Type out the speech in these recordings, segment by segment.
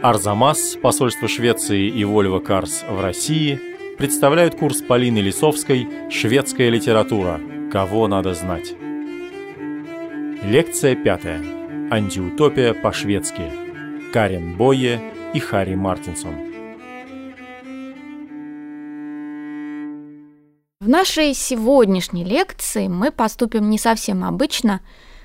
Арзамас, посольство Швеции и Вольво Карс в России представляют курс Полины Лисовской «Шведская литература. Кого надо знать». Лекция пятая. Антиутопия по-шведски. Карен Бойе и Харри Мартинсон. В нашей сегодняшней лекции мы поступим не совсем обычно,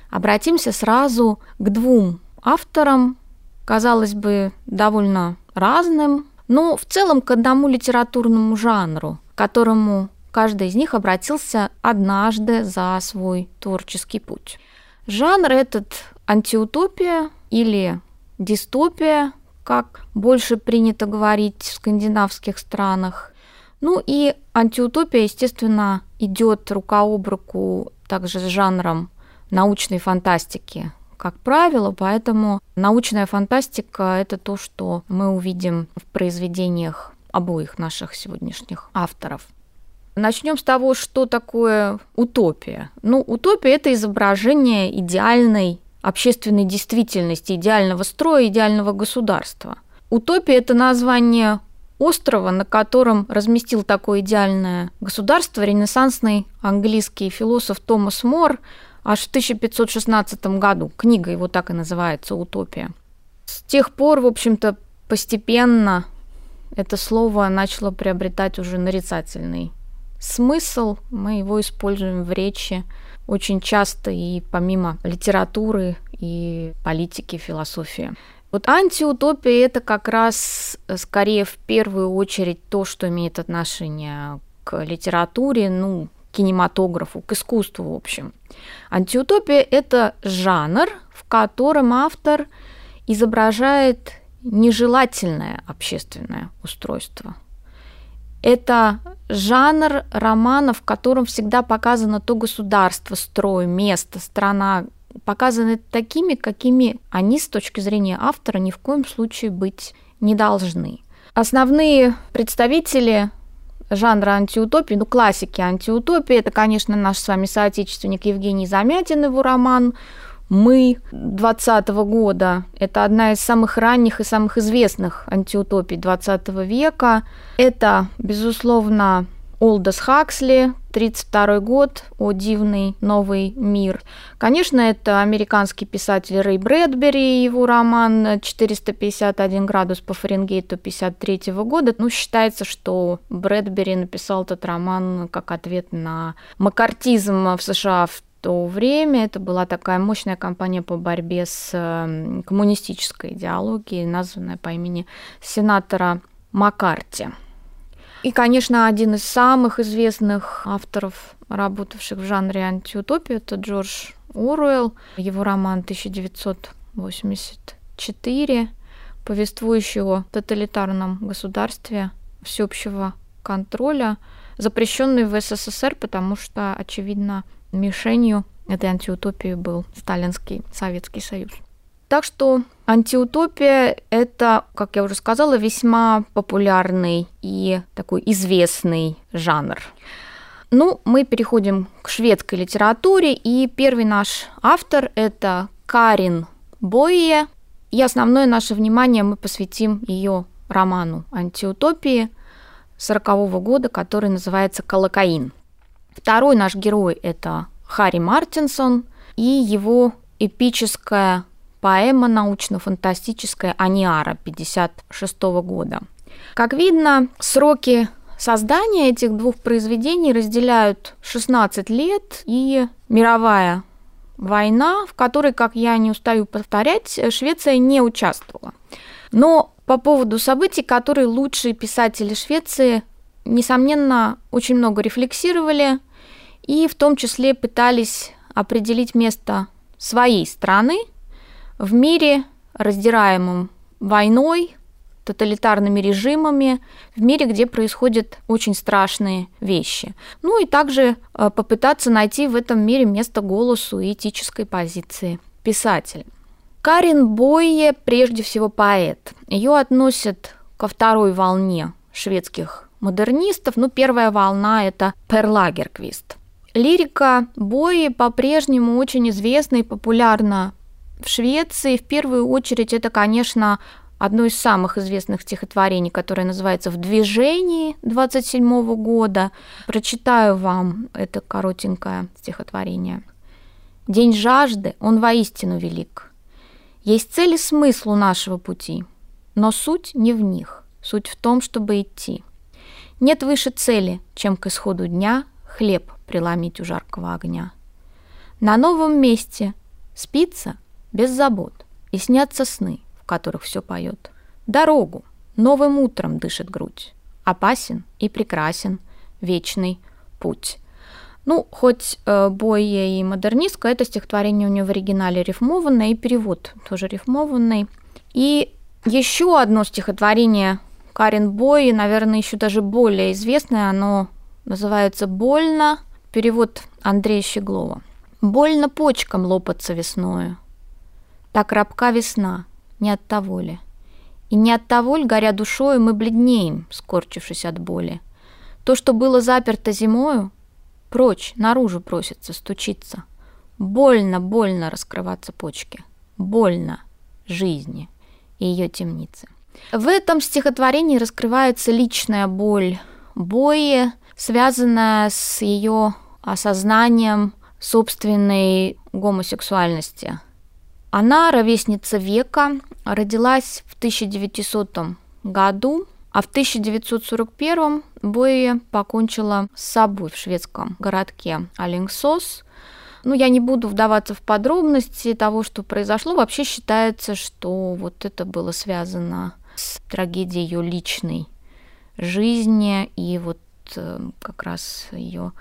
обратимся сразу к двум авторам казалось бы, довольно разным, но в целом к одному литературному жанру, к которому каждый из них обратился однажды за свой творческий путь. Жанр этот антиутопия или дистопия, как больше принято говорить в скандинавских странах. Ну и антиутопия, естественно, идет рука об руку также с жанром научной фантастики, как правило, поэтому научная фантастика – это то, что мы увидим в произведениях обоих наших сегодняшних авторов. Начнем с того, что такое утопия. Ну, утопия – это изображение идеальной общественной действительности, идеального строя, идеального государства. Утопия – это название острова, на котором разместил такое идеальное государство ренессансный английский философ Томас Мор – аж в 1516 году. Книга его так и называется «Утопия». С тех пор, в общем-то, постепенно это слово начало приобретать уже нарицательный смысл. Мы его используем в речи очень часто и помимо литературы и политики, философии. Вот антиутопия – это как раз скорее в первую очередь то, что имеет отношение к литературе, ну, кинематографу, к искусству, в общем. Антиутопия – это жанр, в котором автор изображает нежелательное общественное устройство. Это жанр романа, в котором всегда показано то государство, строй, место, страна, показаны такими, какими они с точки зрения автора ни в коем случае быть не должны. Основные представители жанра антиутопии, ну, классики антиутопии. Это, конечно, наш с вами соотечественник Евгений Замятин, его роман «Мы» 20 года. Это одна из самых ранних и самых известных антиутопий 20 века. Это, безусловно, Олдос Хаксли, 1932 год, «О дивный новый мир». Конечно, это американский писатель Рэй Брэдбери, его роман «451 градус по Фаренгейту» 1953 года. Ну, считается, что Брэдбери написал этот роман как ответ на макартизм в США в то время. Это была такая мощная кампания по борьбе с коммунистической идеологией, названная по имени сенатора Маккарти. И, конечно, один из самых известных авторов, работавших в жанре антиутопии, это Джордж Оруэлл. Его роман 1984, повествующий о тоталитарном государстве всеобщего контроля, запрещенный в СССР, потому что, очевидно, мишенью этой антиутопии был Сталинский Советский Союз. Так что антиутопия – это, как я уже сказала, весьма популярный и такой известный жанр. Ну, мы переходим к шведской литературе, и первый наш автор – это Карин Бойе, и основное наше внимание мы посвятим ее роману «Антиутопии» 40 -го года, который называется «Колокаин». Второй наш герой – это Харри Мартинсон и его эпическая поэма научно-фантастическая «Аниара» 1956 года. Как видно, сроки создания этих двух произведений разделяют 16 лет и мировая война, в которой, как я не устаю повторять, Швеция не участвовала. Но по поводу событий, которые лучшие писатели Швеции, несомненно, очень много рефлексировали и в том числе пытались определить место своей страны в мире, раздираемом войной, тоталитарными режимами, в мире, где происходят очень страшные вещи. Ну и также э, попытаться найти в этом мире место голосу и этической позиции писателя. Карин Бойе прежде всего поэт. Ее относят ко второй волне шведских модернистов. Ну, первая волна – это Перлагерквист. Лирика Бои по-прежнему очень известна и популярна в Швеции в первую очередь это, конечно, одно из самых известных стихотворений, которое называется «В движении» 27 года. Прочитаю вам это коротенькое стихотворение. «День жажды, он воистину велик. Есть цель и смысл у нашего пути, но суть не в них, суть в том, чтобы идти. Нет выше цели, чем к исходу дня хлеб преломить у жаркого огня. На новом месте спится без забот, и снятся сны, в которых все поет. Дорогу новым утром дышит грудь, опасен и прекрасен вечный путь. Ну, хоть э, Бойе и модернистка, это стихотворение у нее в оригинале рифмованное, и перевод тоже рифмованный. И еще одно стихотворение Карен Бои, наверное, еще даже более известное, оно называется «Больно», перевод Андрея Щеглова. «Больно почкам лопаться весною, так рабка весна, не от того ли? И не от того ли, горя душою, мы бледнеем, скорчившись от боли? То, что было заперто зимою, прочь, наружу просится, стучиться. Больно, больно раскрываться почки. Больно жизни и ее темницы. В этом стихотворении раскрывается личная боль Бои, связанная с ее осознанием собственной гомосексуальности – она ровесница века, родилась в 1900 году, а в 1941 Бои покончила с собой в шведском городке Алингсос. Ну, я не буду вдаваться в подробности того, что произошло. Вообще считается, что вот это было связано с трагедией ее личной жизни и вот э, как раз ее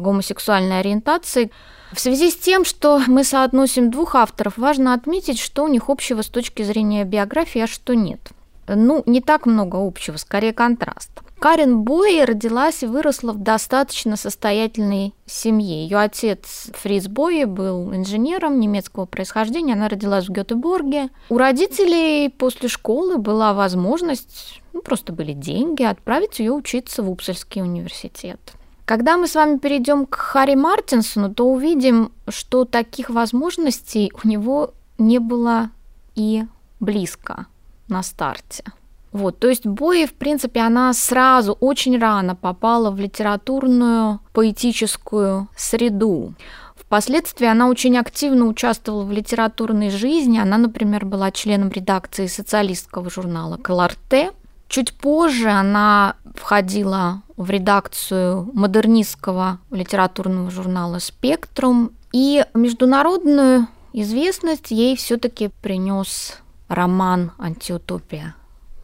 гомосексуальной ориентации. В связи с тем, что мы соотносим двух авторов, важно отметить, что у них общего с точки зрения биографии, а что нет. Ну, не так много общего, скорее контраст. Карен Бои родилась и выросла в достаточно состоятельной семье. Ее отец Фриц Бои был инженером немецкого происхождения. Она родилась в Гетеборге. У родителей после школы была возможность, ну, просто были деньги, отправить ее учиться в Упсальский университет. Когда мы с вами перейдем к Харри Мартинсону, то увидим, что таких возможностей у него не было и близко на старте. Вот, то есть Бои, в принципе, она сразу, очень рано попала в литературную, поэтическую среду. Впоследствии она очень активно участвовала в литературной жизни. Она, например, была членом редакции социалистского журнала «Колорте», Чуть позже она входила в редакцию модернистского литературного журнала «Спектрум», и международную известность ей все-таки принес роман «Антиутопия.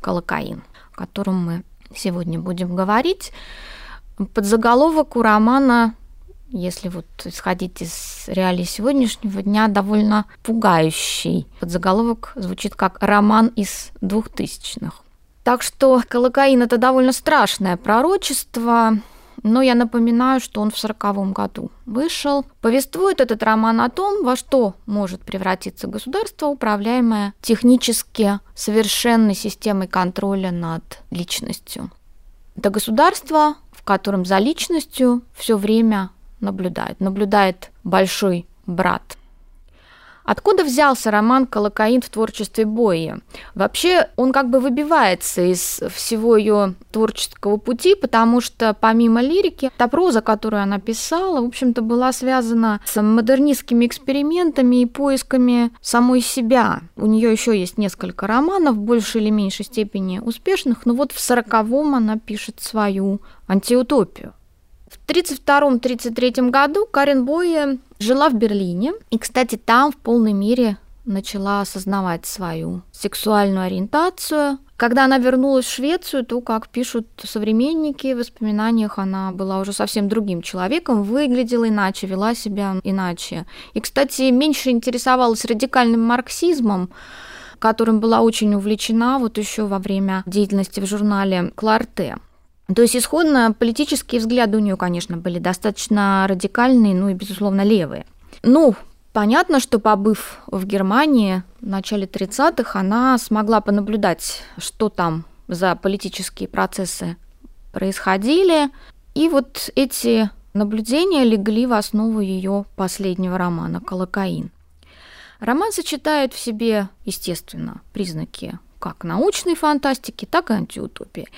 Колокаин», о котором мы сегодня будем говорить. Под заголовок у романа, если вот исходить из реалий сегодняшнего дня, довольно пугающий. Под заголовок звучит как «Роман из двухтысячных». Так что Колокаин – это довольно страшное пророчество, но я напоминаю, что он в сороковом году вышел. Повествует этот роман о том, во что может превратиться государство, управляемое технически совершенной системой контроля над личностью. Это государство, в котором за личностью все время наблюдает. Наблюдает большой брат. Откуда взялся роман «Колокаин» в творчестве Бои? Вообще, он как бы выбивается из всего ее творческого пути, потому что помимо лирики, та проза, которую она писала, в общем-то, была связана с модернистскими экспериментами и поисками самой себя. У нее еще есть несколько романов, в большей или меньшей степени успешных, но вот в сороковом она пишет свою антиутопию. В 1932-1933 году Карен Бойе жила в Берлине, и, кстати, там в полной мере начала осознавать свою сексуальную ориентацию. Когда она вернулась в Швецию, то, как пишут современники в воспоминаниях, она была уже совсем другим человеком, выглядела иначе, вела себя иначе. И, кстати, меньше интересовалась радикальным марксизмом, которым была очень увлечена вот еще во время деятельности в журнале «Кларте». То есть исходно политические взгляды у нее, конечно, были достаточно радикальные, ну и, безусловно, левые. Ну, понятно, что побыв в Германии в начале 30-х, она смогла понаблюдать, что там за политические процессы происходили. И вот эти наблюдения легли в основу ее последнего романа «Колокаин». Роман сочетает в себе, естественно, признаки как научной фантастики, так и антиутопии.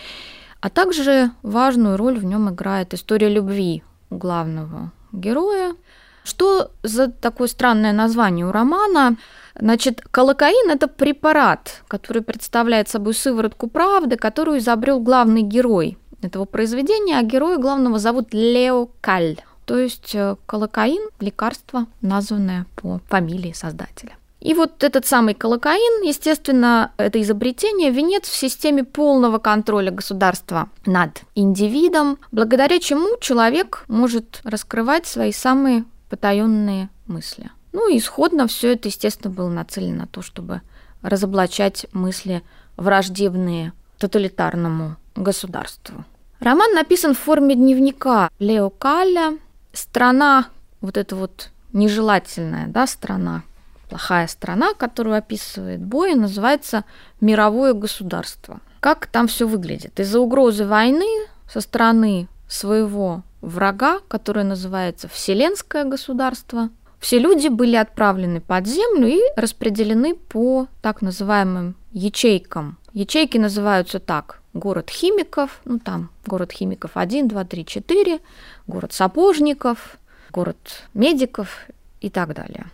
А также важную роль в нем играет история любви у главного героя. Что за такое странное название у романа? Значит, колокаин – это препарат, который представляет собой сыворотку правды, которую изобрел главный герой этого произведения, а героя главного зовут Лео Каль. То есть э, колокаин – лекарство, названное по фамилии создателя. И вот этот самый колокаин, естественно, это изобретение, венец в системе полного контроля государства над индивидом, благодаря чему человек может раскрывать свои самые потаенные мысли. Ну и исходно все это, естественно, было нацелено на то, чтобы разоблачать мысли враждебные тоталитарному государству. Роман написан в форме дневника Лео Калля. Страна, вот эта вот нежелательная да, страна, плохая страна, которую описывает Боя, называется «Мировое государство». Как там все выглядит? Из-за угрозы войны со стороны своего врага, которое называется Вселенское государство, все люди были отправлены под землю и распределены по так называемым ячейкам. Ячейки называются так. Город химиков, ну там город химиков 1, 2, 3, 4, город сапожников, город медиков и так далее.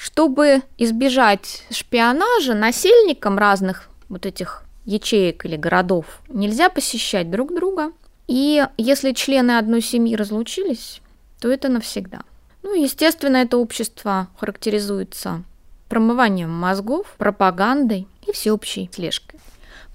Чтобы избежать шпионажа, насельникам разных вот этих ячеек или городов нельзя посещать друг друга. И если члены одной семьи разлучились, то это навсегда. Ну, естественно, это общество характеризуется промыванием мозгов, пропагандой и всеобщей слежкой.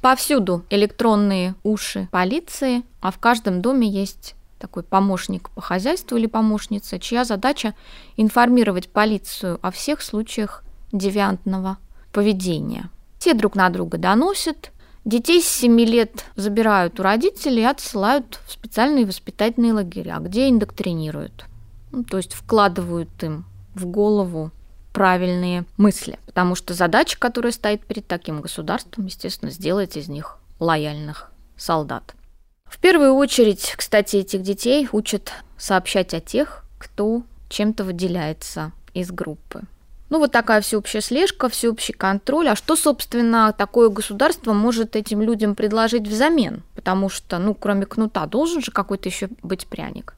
Повсюду электронные уши полиции, а в каждом доме есть такой помощник по хозяйству или помощница, чья задача информировать полицию о всех случаях девиантного поведения. Все друг на друга доносят, детей с 7 лет забирают у родителей и отсылают в специальные воспитательные лагеря, где индоктринируют ну, то есть вкладывают им в голову правильные мысли. Потому что задача, которая стоит перед таким государством, естественно, сделать из них лояльных солдат. В первую очередь, кстати, этих детей учат сообщать о тех, кто чем-то выделяется из группы. Ну, вот такая всеобщая слежка, всеобщий контроль. А что, собственно, такое государство может этим людям предложить взамен? Потому что, ну, кроме кнута, должен же какой-то еще быть пряник.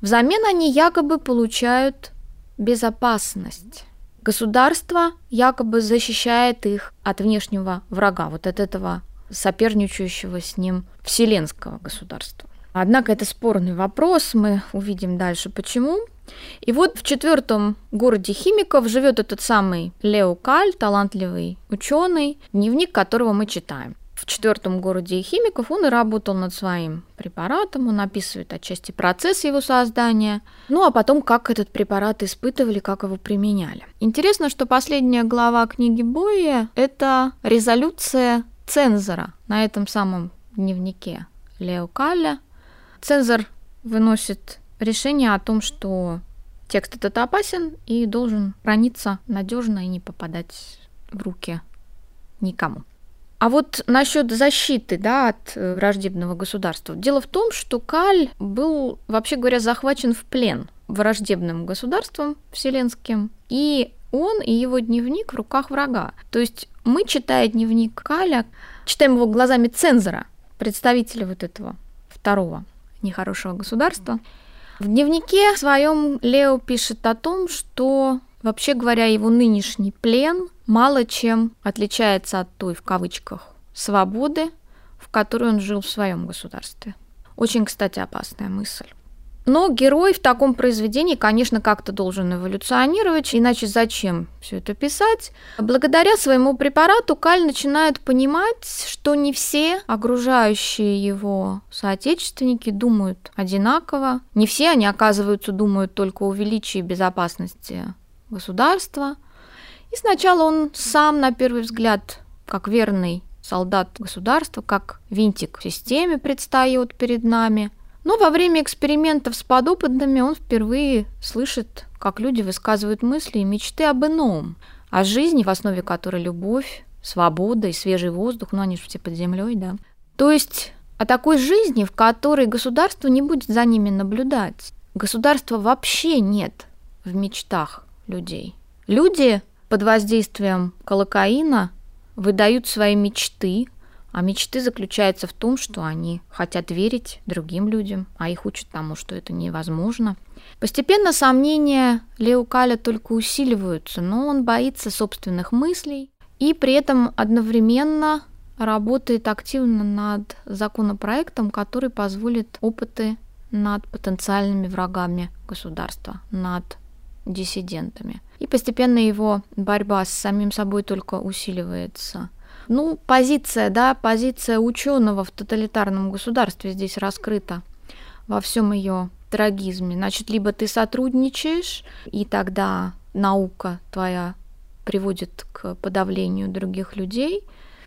Взамен они якобы получают безопасность. Государство якобы защищает их от внешнего врага, вот от этого соперничающего с ним вселенского государства. Однако это спорный вопрос, мы увидим дальше почему. И вот в четвертом городе химиков живет этот самый Лео Каль, талантливый ученый, дневник которого мы читаем в четвертом городе химиков он и работал над своим препаратом, он описывает отчасти процесс его создания, ну а потом, как этот препарат испытывали, как его применяли. Интересно, что последняя глава книги Боя – это резолюция цензора на этом самом дневнике Лео Калля. Цензор выносит решение о том, что текст этот опасен и должен храниться надежно и не попадать в руки никому. А вот насчет защиты да, от э, враждебного государства. Дело в том, что Каль был, вообще говоря, захвачен в плен враждебным государством вселенским, и он и его дневник в руках врага. То есть мы, читая дневник Каля, читаем его глазами цензора, представителя вот этого второго нехорошего государства. В дневнике своем Лео пишет о том, что, вообще говоря, его нынешний плен мало чем отличается от той, в кавычках, свободы, в которой он жил в своем государстве. Очень, кстати, опасная мысль. Но герой в таком произведении, конечно, как-то должен эволюционировать, иначе зачем все это писать? Благодаря своему препарату Каль начинает понимать, что не все окружающие его соотечественники думают одинаково, не все они, оказывается, думают только о величии безопасности государства – и сначала он сам, на первый взгляд, как верный солдат государства, как винтик в системе предстает перед нами. Но во время экспериментов с подопытными он впервые слышит, как люди высказывают мысли и мечты об ином, о жизни, в основе которой любовь, свобода и свежий воздух, ну они же все под землей, да. То есть о такой жизни, в которой государство не будет за ними наблюдать. Государства вообще нет в мечтах людей. Люди под воздействием колокаина выдают свои мечты, а мечты заключаются в том, что они хотят верить другим людям, а их учат тому, что это невозможно. Постепенно сомнения Лео Каля только усиливаются, но он боится собственных мыслей и при этом одновременно работает активно над законопроектом, который позволит опыты над потенциальными врагами государства, над диссидентами. И постепенно его борьба с самим собой только усиливается. Ну, позиция, да, позиция ученого в тоталитарном государстве здесь раскрыта во всем ее трагизме. Значит, либо ты сотрудничаешь, и тогда наука твоя приводит к подавлению других людей,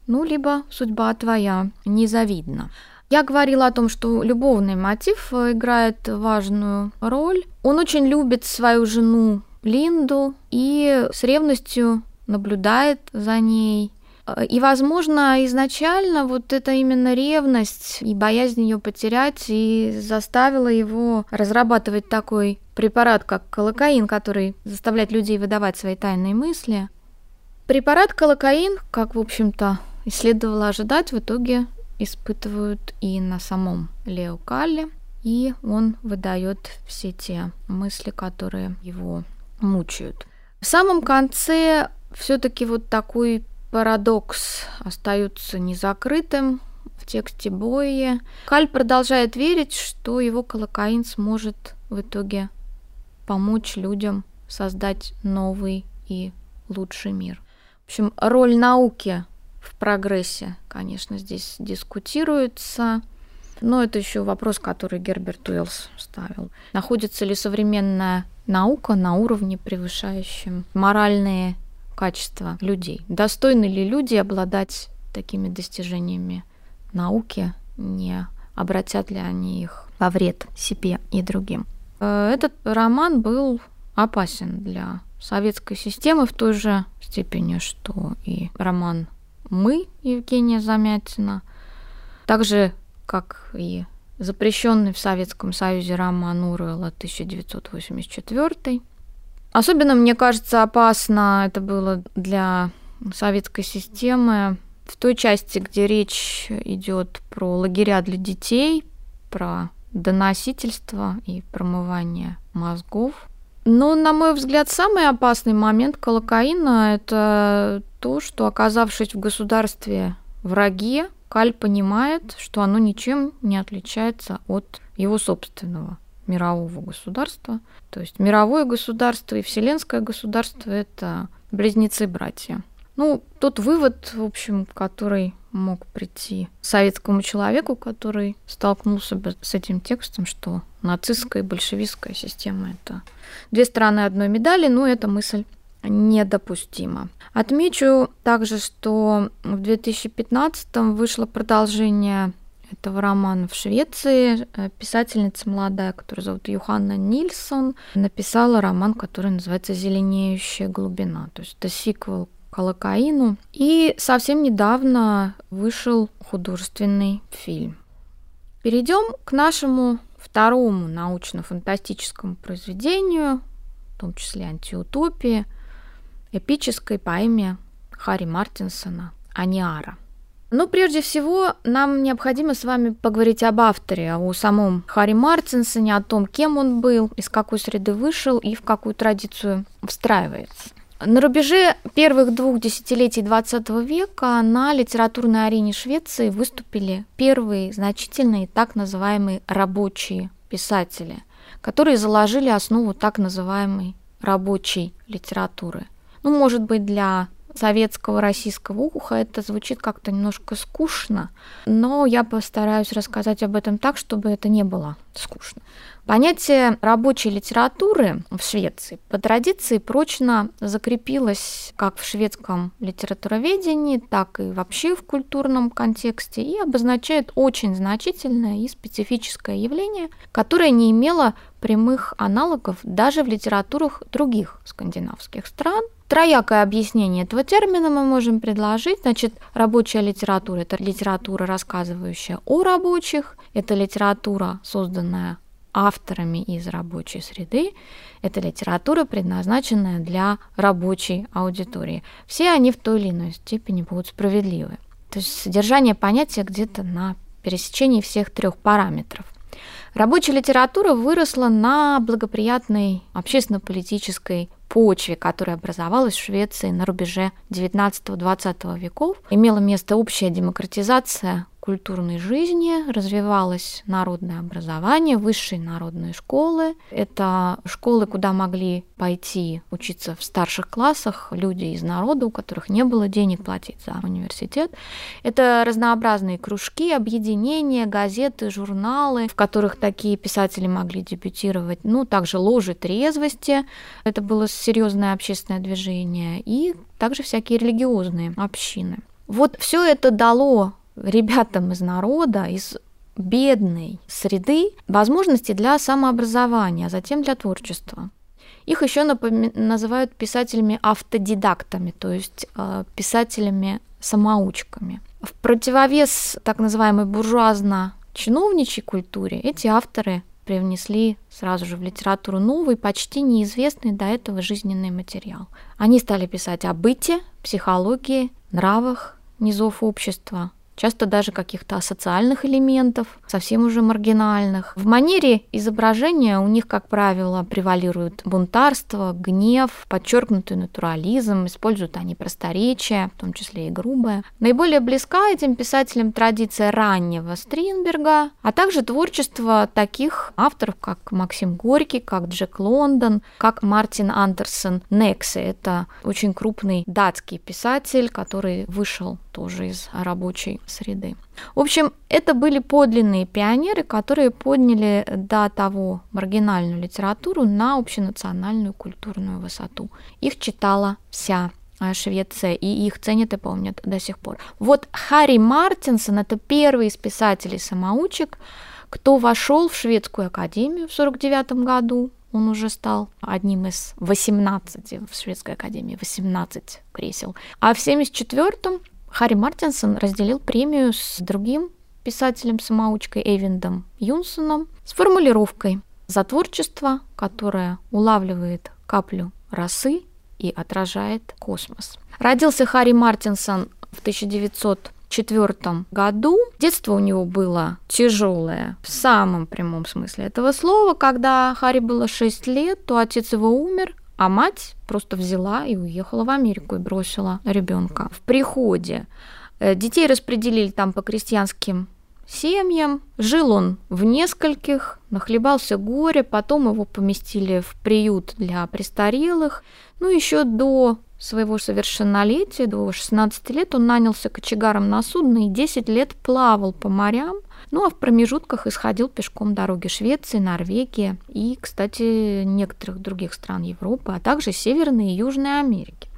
ну, либо судьба твоя незавидна. Я говорила о том, что любовный мотив играет важную роль. Он очень любит свою жену Линду и с ревностью наблюдает за ней. И, возможно, изначально вот это именно ревность и боязнь ее потерять и заставила его разрабатывать такой препарат, как колокаин, который заставляет людей выдавать свои тайные мысли. Препарат колокаин, как, в общем-то, и следовало ожидать, в итоге испытывают и на самом Лео Калле, и он выдает все те мысли, которые его мучают. В самом конце все-таки вот такой парадокс остается незакрытым в тексте Бои. Каль продолжает верить, что его колокаин сможет в итоге помочь людям создать новый и лучший мир. В общем, роль науки в прогрессе, конечно, здесь дискутируется. Но это еще вопрос, который Герберт Уэллс ставил. Находится ли современная наука на уровне, превышающем моральные качества людей? Достойны ли люди обладать такими достижениями науки? Не обратят ли они их во вред себе и другим? Э, этот роман был опасен для советской системы в той же степени, что и роман мы, Евгения Замятина, также как и запрещенный в Советском Союзе роман Уруэлла 1984. Особенно, мне кажется, опасно это было для советской системы в той части, где речь идет про лагеря для детей, про доносительство и промывание мозгов. Но, на мой взгляд, самый опасный момент колокаина – это то, что, оказавшись в государстве враги, Каль понимает, что оно ничем не отличается от его собственного мирового государства. То есть мировое государство и вселенское государство – это близнецы-братья. Ну, тот вывод, в общем, который мог прийти советскому человеку, который столкнулся бы с этим текстом, что нацистская и большевистская система – это две стороны одной медали, но эта мысль недопустима. Отмечу также, что в 2015 вышло продолжение этого романа в Швеции. Писательница молодая, которую зовут Юханна Нильсон, написала роман, который называется «Зеленеющая глубина». То есть это сиквел к Алакаину. И совсем недавно вышел художественный фильм. Перейдем к нашему второму научно-фантастическому произведению, в том числе антиутопии – эпической поэме Харри Мартинсона «Аниара». Но прежде всего нам необходимо с вами поговорить об авторе, о самом Харри Мартинсоне, о том, кем он был, из какой среды вышел и в какую традицию встраивается. На рубеже первых двух десятилетий XX века на литературной арене Швеции выступили первые значительные так называемые рабочие писатели, которые заложили основу так называемой рабочей литературы – ну, может быть, для советского российского уха это звучит как-то немножко скучно, но я постараюсь рассказать об этом так, чтобы это не было скучно. Понятие рабочей литературы в Швеции по традиции прочно закрепилось как в шведском литературоведении, так и вообще в культурном контексте и обозначает очень значительное и специфическое явление, которое не имело прямых аналогов даже в литературах других скандинавских стран. Троякое объяснение этого термина мы можем предложить. Значит, рабочая литература – это литература, рассказывающая о рабочих, это литература, созданная авторами из рабочей среды. Это литература, предназначенная для рабочей аудитории. Все они в той или иной степени будут справедливы. То есть содержание понятия где-то на пересечении всех трех параметров. Рабочая литература выросла на благоприятной общественно-политической почве, которая образовалась в Швеции на рубеже 19-20 веков. Имела место общая демократизация культурной жизни, развивалось народное образование, высшие народные школы. Это школы, куда могли пойти учиться в старших классах люди из народа, у которых не было денег платить за университет. Это разнообразные кружки, объединения, газеты, журналы, в которых такие писатели могли дебютировать. Ну, также ложи трезвости. Это было серьезное общественное движение. И также всякие религиозные общины. Вот все это дало ребятам из народа, из бедной среды возможности для самообразования, а затем для творчества. Их еще напом... называют писателями-автодидактами, то есть э, писателями-самоучками. В противовес так называемой буржуазно-чиновничьей культуре эти авторы привнесли сразу же в литературу новый, почти неизвестный до этого жизненный материал. Они стали писать о быте, психологии, нравах низов общества, часто даже каких-то асоциальных элементов, совсем уже маргинальных. В манере изображения у них, как правило, превалирует бунтарство, гнев, подчеркнутый натурализм, используют они просторечие, в том числе и грубое. Наиболее близка этим писателям традиция раннего Стринберга, а также творчество таких авторов, как Максим Горький, как Джек Лондон, как Мартин Андерсон Нексе. Это очень крупный датский писатель, который вышел тоже из рабочей среды. В общем, это были подлинные пионеры, которые подняли до того маргинальную литературу на общенациональную культурную высоту. Их читала вся а, Швеция, и их ценят и помнят до сих пор. Вот Харри Мартинсон – это первый из писателей-самоучек, кто вошел в шведскую академию в 1949 году, он уже стал одним из 18 в шведской академии, 18 кресел. А в 1974 Харри Мартинсон разделил премию с другим писателем-самоучкой Эйвиндом Юнсоном с формулировкой «За творчество, которое улавливает каплю росы и отражает космос». Родился Харри Мартинсон в 1904 году. Детство у него было тяжелое в самом прямом смысле этого слова. Когда Харри было 6 лет, то отец его умер, а мать просто взяла и уехала в Америку и бросила ребенка в приходе. Э, детей распределили там по крестьянским семьям. Жил он в нескольких, нахлебался горе, потом его поместили в приют для престарелых. Ну, еще до своего совершеннолетия, до 16 лет, он нанялся кочегаром на судно и 10 лет плавал по морям – ну а в промежутках исходил пешком дороги Швеции, Норвегии и, кстати, некоторых других стран Европы, а также Северной и Южной Америки.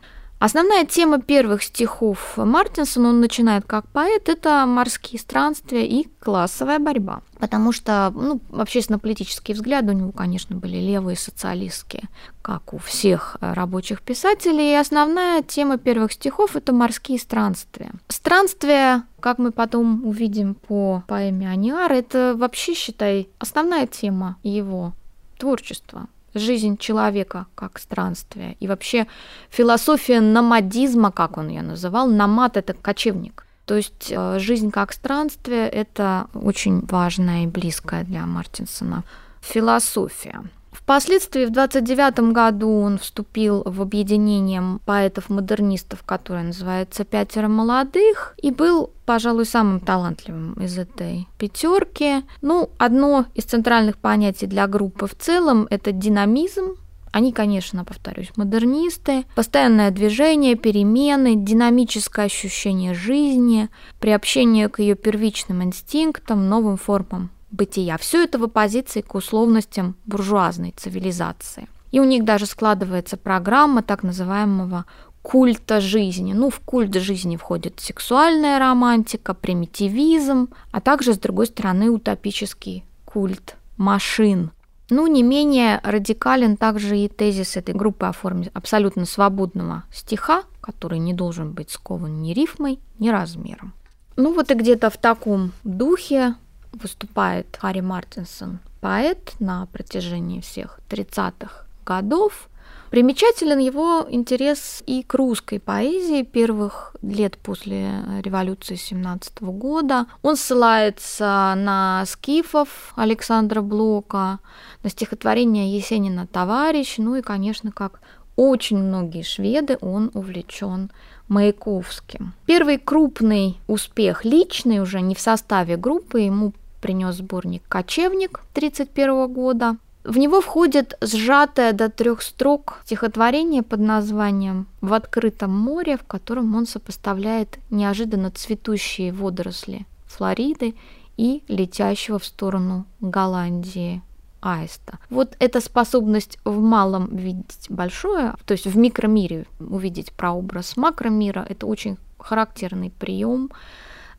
Основная тема первых стихов Мартинсона, он начинает как поэт, это морские странствия и классовая борьба. Потому что ну, общественно-политические взгляды у него, конечно, были левые, социалистские, как у всех рабочих писателей. И основная тема первых стихов – это морские странствия. Странствия, как мы потом увидим по поэме Аниар, это вообще, считай, основная тема его творчества жизнь человека как странствие. И вообще философия номадизма, как он ее называл, номад – это кочевник. То есть э, жизнь как странствие – это очень важная и близкая для Мартинсона философия. Впоследствии в 29 году он вступил в объединение поэтов-модернистов, которое называется «Пятеро молодых», и был, пожалуй, самым талантливым из этой пятерки. Ну, одно из центральных понятий для группы в целом – это динамизм, они, конечно, повторюсь, модернисты, постоянное движение, перемены, динамическое ощущение жизни, приобщение к ее первичным инстинктам, новым формам бытия. Все это в оппозиции к условностям буржуазной цивилизации. И у них даже складывается программа так называемого культа жизни. Ну, в культ жизни входит сексуальная романтика, примитивизм, а также, с другой стороны, утопический культ машин. Ну, не менее радикален также и тезис этой группы о форме абсолютно свободного стиха, который не должен быть скован ни рифмой, ни размером. Ну вот и где-то в таком духе выступает Харри Мартинсон поэт на протяжении всех 30-х годов. Примечателен его интерес и к русской поэзии первых лет после революции 17 года. Он ссылается на скифов Александра Блока, на стихотворение Есенина «Товарищ», ну и, конечно, как очень многие шведы, он увлечен Маяковским. Первый крупный успех личный уже не в составе группы ему принес сборник «Кочевник» 1931 года. В него входит сжатое до трех строк стихотворение под названием «В открытом море», в котором он сопоставляет неожиданно цветущие водоросли Флориды и летящего в сторону Голландии аиста. Вот эта способность в малом видеть большое, то есть в микромире увидеть прообраз макромира, это очень характерный прием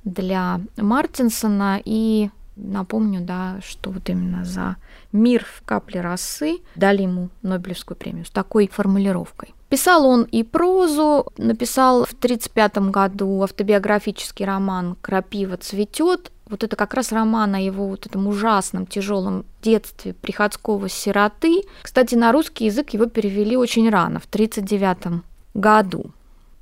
для Мартинсона и Напомню, да, что вот именно за «Мир в капле росы» дали ему Нобелевскую премию с такой формулировкой. Писал он и прозу, написал в 1935 году автобиографический роман «Крапива цветет». Вот это как раз роман о его вот этом ужасном, тяжелом детстве приходского сироты. Кстати, на русский язык его перевели очень рано, в 1939 году.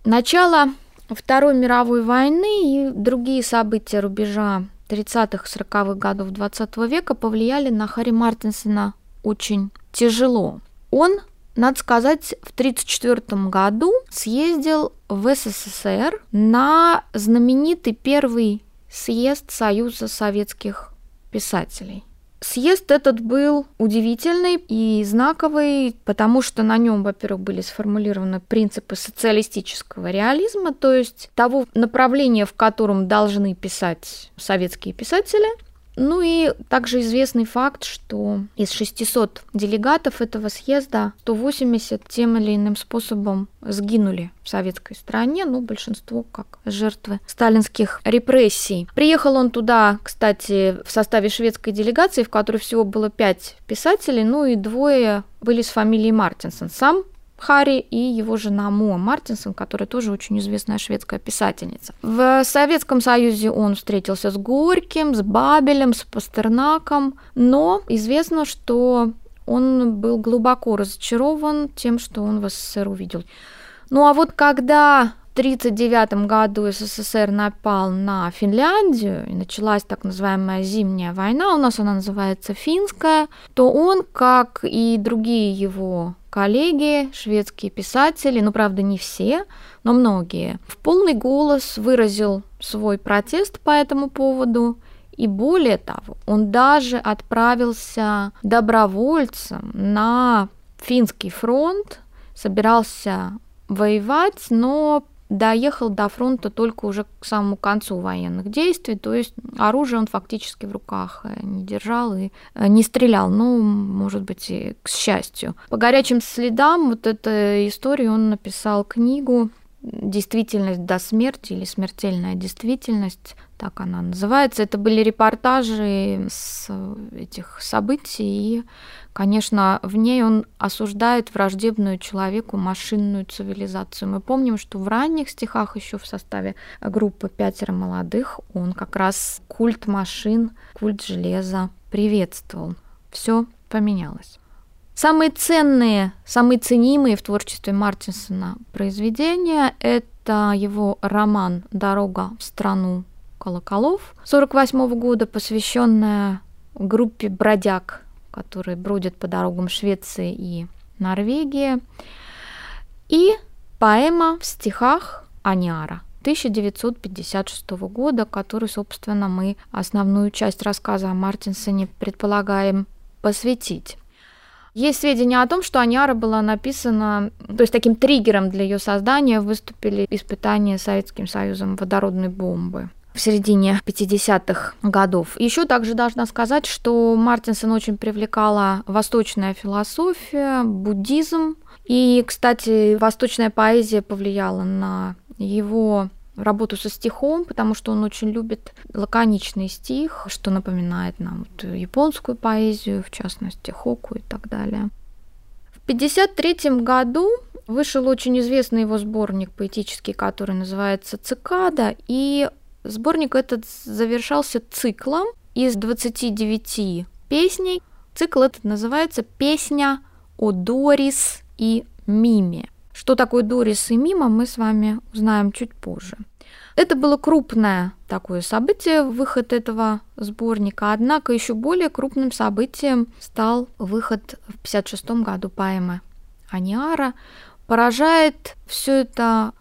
Начало Второй мировой войны и другие события рубежа 30-х, 40-х годов 20 века повлияли на Харри Мартинсона очень тяжело. Он, надо сказать, в 1934 году съездил в СССР на знаменитый первый съезд Союза советских писателей. Съезд этот был удивительный и знаковый, потому что на нем, во-первых, были сформулированы принципы социалистического реализма, то есть того направления, в котором должны писать советские писатели – ну и также известный факт, что из 600 делегатов этого съезда 180 тем или иным способом сгинули в советской стране, ну, большинство как жертвы сталинских репрессий. Приехал он туда, кстати, в составе шведской делегации, в которой всего было пять писателей, ну и двое были с фамилией Мартинсон. Сам Харри и его жена Моа Мартинсон, которая тоже очень известная шведская писательница. В Советском Союзе он встретился с Горьким, с Бабелем, с Пастернаком, но известно, что он был глубоко разочарован тем, что он в СССР увидел. Ну а вот когда 1939 году СССР напал на Финляндию, и началась так называемая зимняя война, у нас она называется финская, то он, как и другие его коллеги, шведские писатели, ну, правда, не все, но многие, в полный голос выразил свой протест по этому поводу, и более того, он даже отправился добровольцем на финский фронт, собирался воевать, но доехал до фронта только уже к самому концу военных действий, то есть оружие он фактически в руках э, не держал и э, не стрелял, ну, может быть, и к счастью. По горячим следам вот этой истории он написал книгу действительность до смерти или смертельная действительность, так она называется. Это были репортажи с этих событий, и, конечно, в ней он осуждает враждебную человеку машинную цивилизацию. Мы помним, что в ранних стихах еще в составе группы «Пятеро молодых» он как раз культ машин, культ железа приветствовал. Все поменялось. Самые ценные, самые ценимые в творчестве Мартинсона произведения – это его роман «Дорога в страну колоколов» 1948 года, посвященная группе бродяг, которые бродят по дорогам Швеции и Норвегии, и поэма в стихах Аниара 1956 года, который, собственно, мы основную часть рассказа о Мартинсоне предполагаем посвятить. Есть сведения о том, что Аняра была написана, то есть таким триггером для ее создания выступили испытания Советским Союзом водородной бомбы в середине 50-х годов. Еще также должна сказать, что Мартинсон очень привлекала восточная философия, буддизм. И, кстати, восточная поэзия повлияла на его работу со стихом, потому что он очень любит лаконичный стих, что напоминает нам вот японскую поэзию, в частности, хоку и так далее. В 1953 году вышел очень известный его сборник поэтический, который называется «Цикада», и сборник этот завершался циклом из 29 песней, Цикл этот называется «Песня о Дорис и Миме». Что такое Дорис и Мима, мы с вами узнаем чуть позже. Это было крупное такое событие, выход этого сборника, однако еще более крупным событием стал выход в 1956 году поэмы Аниара. Поражает все это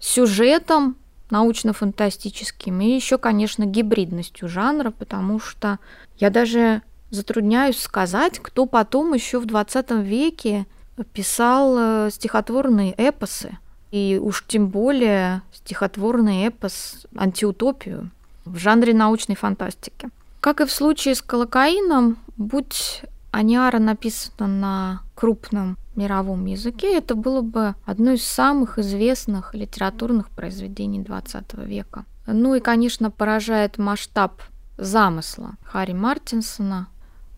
сюжетом научно-фантастическим и еще, конечно, гибридностью жанра, потому что я даже затрудняюсь сказать, кто потом еще в 20 веке писал э, стихотворные эпосы, и уж тем более стихотворный эпос антиутопию в жанре научной фантастики. Как и в случае с колокаином, будь Аниара написана на крупном мировом языке, это было бы одно из самых известных литературных произведений XX века. Ну и, конечно, поражает масштаб замысла Харри Мартинсона.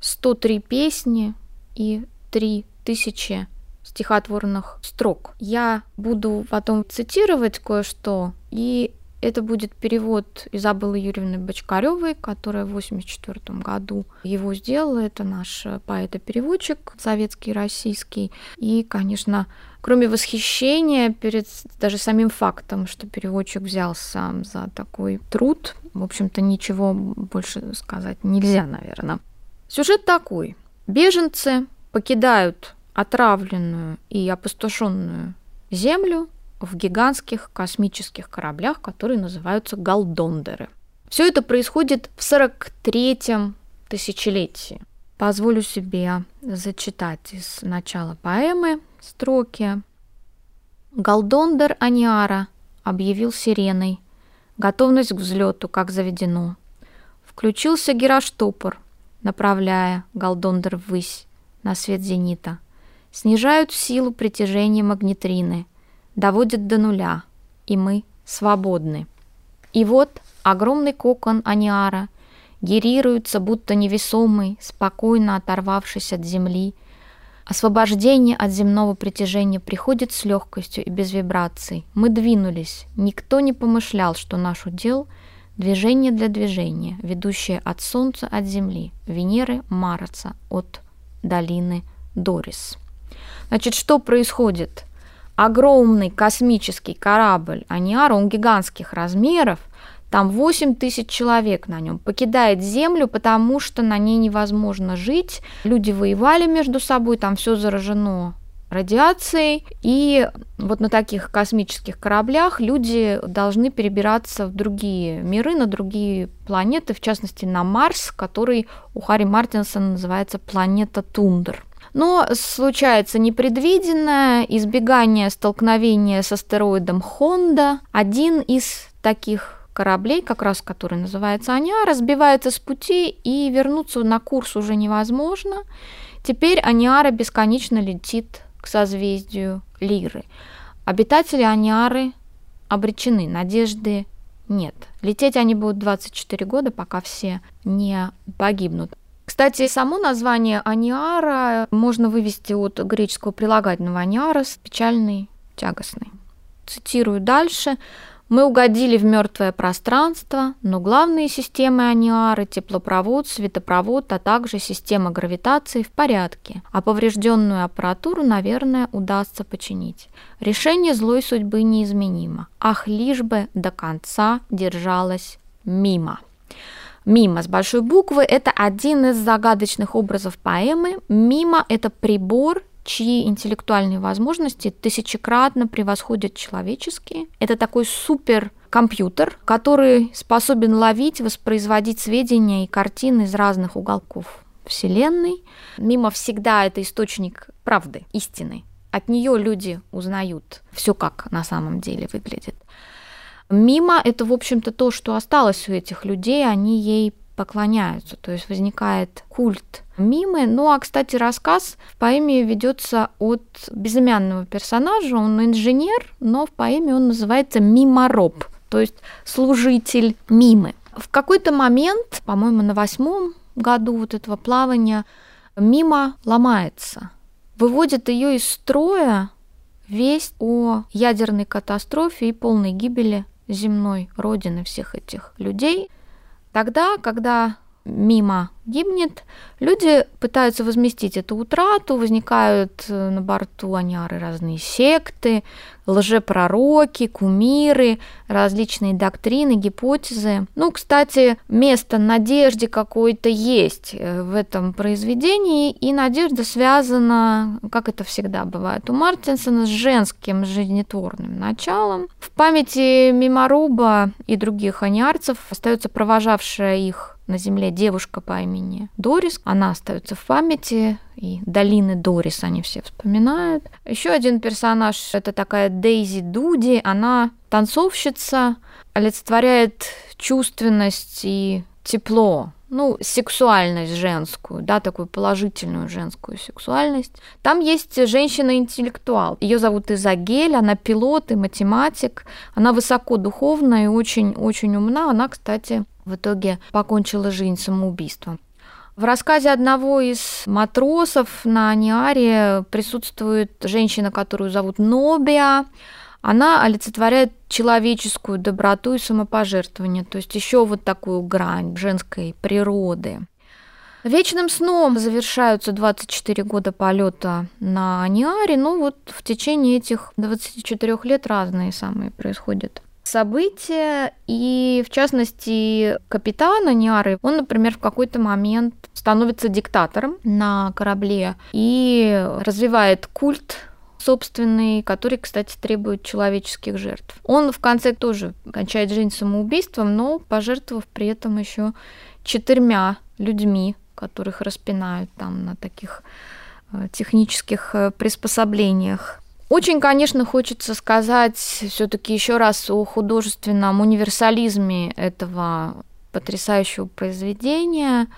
103 песни и 3000 стихотворных строк. Я буду потом цитировать кое-что, и это будет перевод Изабеллы Юрьевны Бочкаревой, которая в 1984 году его сделала. Это наш поэт-переводчик советский, российский. И, конечно, кроме восхищения перед даже самим фактом, что переводчик взялся за такой труд, в общем-то, ничего больше сказать нельзя, наверное. Сюжет такой. Беженцы покидают отравленную и опустошенную Землю в гигантских космических кораблях, которые называются галдондеры. Все это происходит в 43-м тысячелетии. Позволю себе зачитать из начала поэмы строки. Галдондер Аниара объявил сиреной готовность к взлету, как заведено. Включился гироштопор, направляя Галдондер ввысь на свет зенита. Снижают силу притяжения магнитрины – доводит до нуля, и мы свободны. И вот огромный кокон Аниара герируется, будто невесомый, спокойно оторвавшись от земли. Освобождение от земного притяжения приходит с легкостью и без вибраций. Мы двинулись. Никто не помышлял, что наш удел — движение для движения, ведущее от Солнца от Земли, Венеры Мараца от долины Дорис. Значит, что происходит? Огромный космический корабль Аниара, он гигантских размеров, там 8 тысяч человек на нем покидает Землю, потому что на ней невозможно жить. Люди воевали между собой, там все заражено радиацией. И вот на таких космических кораблях люди должны перебираться в другие миры, на другие планеты, в частности на Марс, который у Харри Мартинсона называется планета Тундр. Но случается непредвиденное избегание столкновения с астероидом Хонда. Один из таких кораблей, как раз который называется Аня, разбивается с пути и вернуться на курс уже невозможно. Теперь Аниара бесконечно летит к созвездию Лиры. Обитатели Аниары обречены, надежды нет. Лететь они будут 24 года, пока все не погибнут. Кстати, само название аниара можно вывести от греческого прилагательного аниарос – печальный, тягостный. Цитирую дальше. Мы угодили в мертвое пространство, но главные системы аниары – теплопровод, светопровод, а также система гравитации в порядке, а поврежденную аппаратуру, наверное, удастся починить. Решение злой судьбы неизменимо. Ах, лишь бы до конца держалась мимо. Мимо с большой буквы – это один из загадочных образов поэмы. Мимо – это прибор, чьи интеллектуальные возможности тысячекратно превосходят человеческие. Это такой суперкомпьютер, который способен ловить, воспроизводить сведения и картины из разных уголков Вселенной. Мимо всегда это источник правды, истины. От нее люди узнают все, как на самом деле выглядит. Мимо это, в общем-то, то, что осталось у этих людей, они ей поклоняются, то есть возникает культ мимы. Ну а, кстати, рассказ в поэме ведется от безымянного персонажа, он инженер, но в поэме он называется мимороб, то есть служитель мимы. В какой-то момент, по-моему, на восьмом году вот этого плавания, мимо ломается, выводит ее из строя весть о ядерной катастрофе и полной гибели земной родины всех этих людей, тогда, когда мимо гибнет, люди пытаются возместить эту утрату, возникают э, на борту Аниары разные секты, лжепророки, кумиры, различные доктрины, гипотезы. Ну, кстати, место надежде какой-то есть э, в этом произведении, и надежда связана, как это всегда бывает у Мартинсона, с женским жизнетворным началом. В памяти Мимаруба и других аниарцев остается провожавшая их на Земле девушка по имени Дорис. Она остается в памяти, и долины Дорис они все вспоминают. Еще один персонаж это такая Дейзи Дуди. Она танцовщица, олицетворяет чувственность и тепло, ну, сексуальность женскую, да, такую положительную женскую сексуальность. Там есть женщина-интеллектуал. Ее зовут Изагель, она пилот и математик. Она высоко духовная и очень-очень умна. Она, кстати, в итоге покончила жизнь самоубийством. В рассказе одного из матросов на Аниаре присутствует женщина, которую зовут Нобия. Она олицетворяет человеческую доброту и самопожертвование, то есть еще вот такую грань женской природы. Вечным сном завершаются 24 года полета на Аниаре. Ну вот в течение этих 24 лет разные самые происходят события, и в частности капитан Аниары, он, например, в какой-то момент становится диктатором на корабле и развивает культ собственный, который, кстати, требует человеческих жертв. Он в конце тоже кончает жизнь самоубийством, но пожертвовав при этом еще четырьмя людьми, которых распинают там на таких э, технических э, приспособлениях. Очень, конечно, хочется сказать все-таки еще раз о художественном универсализме этого потрясающего произведения.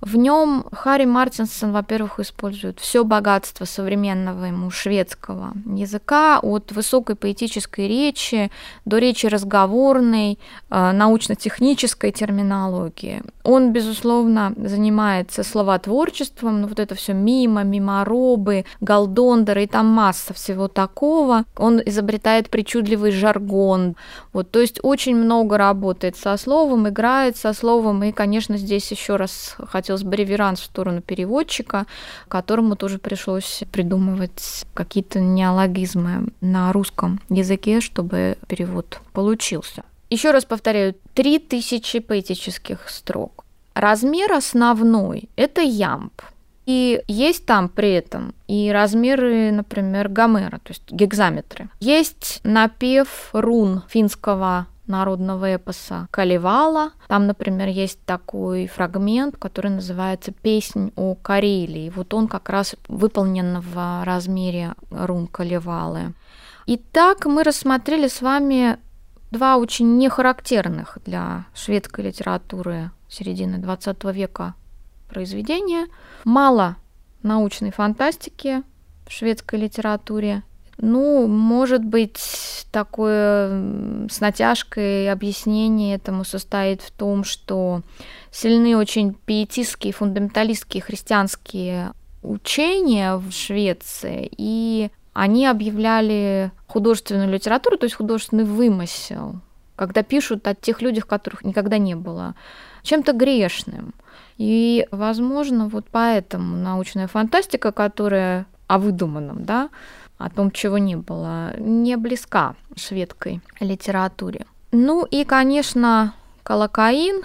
В нем Харри Мартинсон, во-первых, использует все богатство современного ему шведского языка, от высокой поэтической речи до речи разговорной, э, научно-технической терминологии. Он, безусловно, занимается словотворчеством, ну вот это все мимо, миморобы, галдондеры, и там масса всего такого. Он изобретает причудливый жаргон. Вот, то есть очень много работает со словом, играет со словом, и, конечно, здесь еще раз хотел хотелось бы реверанс в сторону переводчика, которому тоже пришлось придумывать какие-то неологизмы на русском языке, чтобы перевод получился. Еще раз повторяю, 3000 поэтических строк. Размер основной – это ямб. И есть там при этом и размеры, например, Гомера, то есть гекзаметры. Есть напев рун финского народного эпоса Калевала. Там, например, есть такой фрагмент, который называется «Песнь о Карелии». Вот он как раз выполнен в размере рун Калевалы. Итак, мы рассмотрели с вами два очень нехарактерных для шведской литературы середины XX века произведения. Мало научной фантастики в шведской литературе ну, может быть, такое с натяжкой объяснение этому состоит в том, что сильны очень пиетистские, фундаменталистские христианские учения в Швеции, и они объявляли художественную литературу, то есть художественный вымысел, когда пишут о тех людях, которых никогда не было, чем-то грешным. И, возможно, вот поэтому научная фантастика, которая о выдуманном, да, о том, чего не было, не близка шведской литературе. Ну и, конечно, Колокаин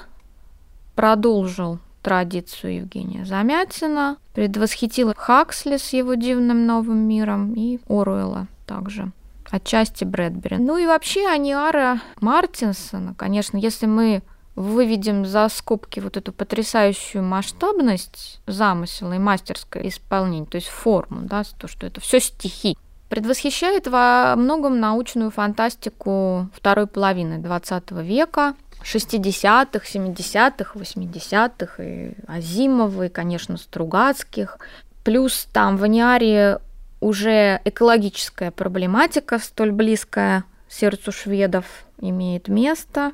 продолжил традицию Евгения Замятина, предвосхитил Хаксли с его дивным новым миром и Оруэлла также отчасти Брэдбери. Ну и вообще Аниара Мартинсона, конечно, если мы выведем за скобки вот эту потрясающую масштабность замысела и мастерское исполнение, то есть форму, да, то, что это все стихи, предвосхищает во многом научную фантастику второй половины 20 века, 60-х, 70-х, 80-х, и Азимова, и, конечно, Стругацких. Плюс там в Аниаре уже экологическая проблематика, столь близкая сердцу шведов, имеет место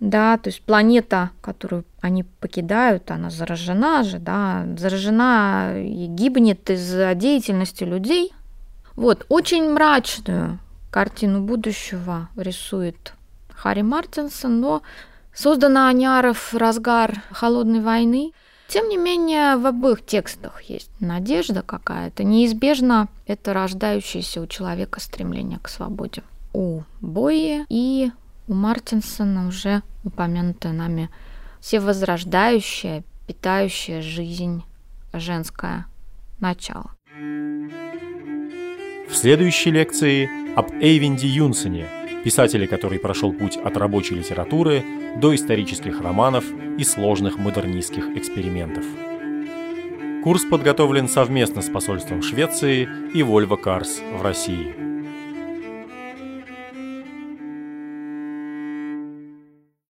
да, то есть планета, которую они покидают, она заражена же, да, заражена и гибнет из-за деятельности людей. Вот, очень мрачную картину будущего рисует Харри Мартинсон, но Создана Аняров в разгар холодной войны. Тем не менее, в обоих текстах есть надежда какая-то. Неизбежно это рождающееся у человека стремление к свободе. У Бои и у Мартинсона уже упомянутое нами всевозрождающее, питающее жизнь женское начало. В следующей лекции об Эйвинде Юнсене, писателе, который прошел путь от рабочей литературы до исторических романов и сложных модернистских экспериментов. Курс подготовлен совместно с посольством Швеции и Volvo Cars в России.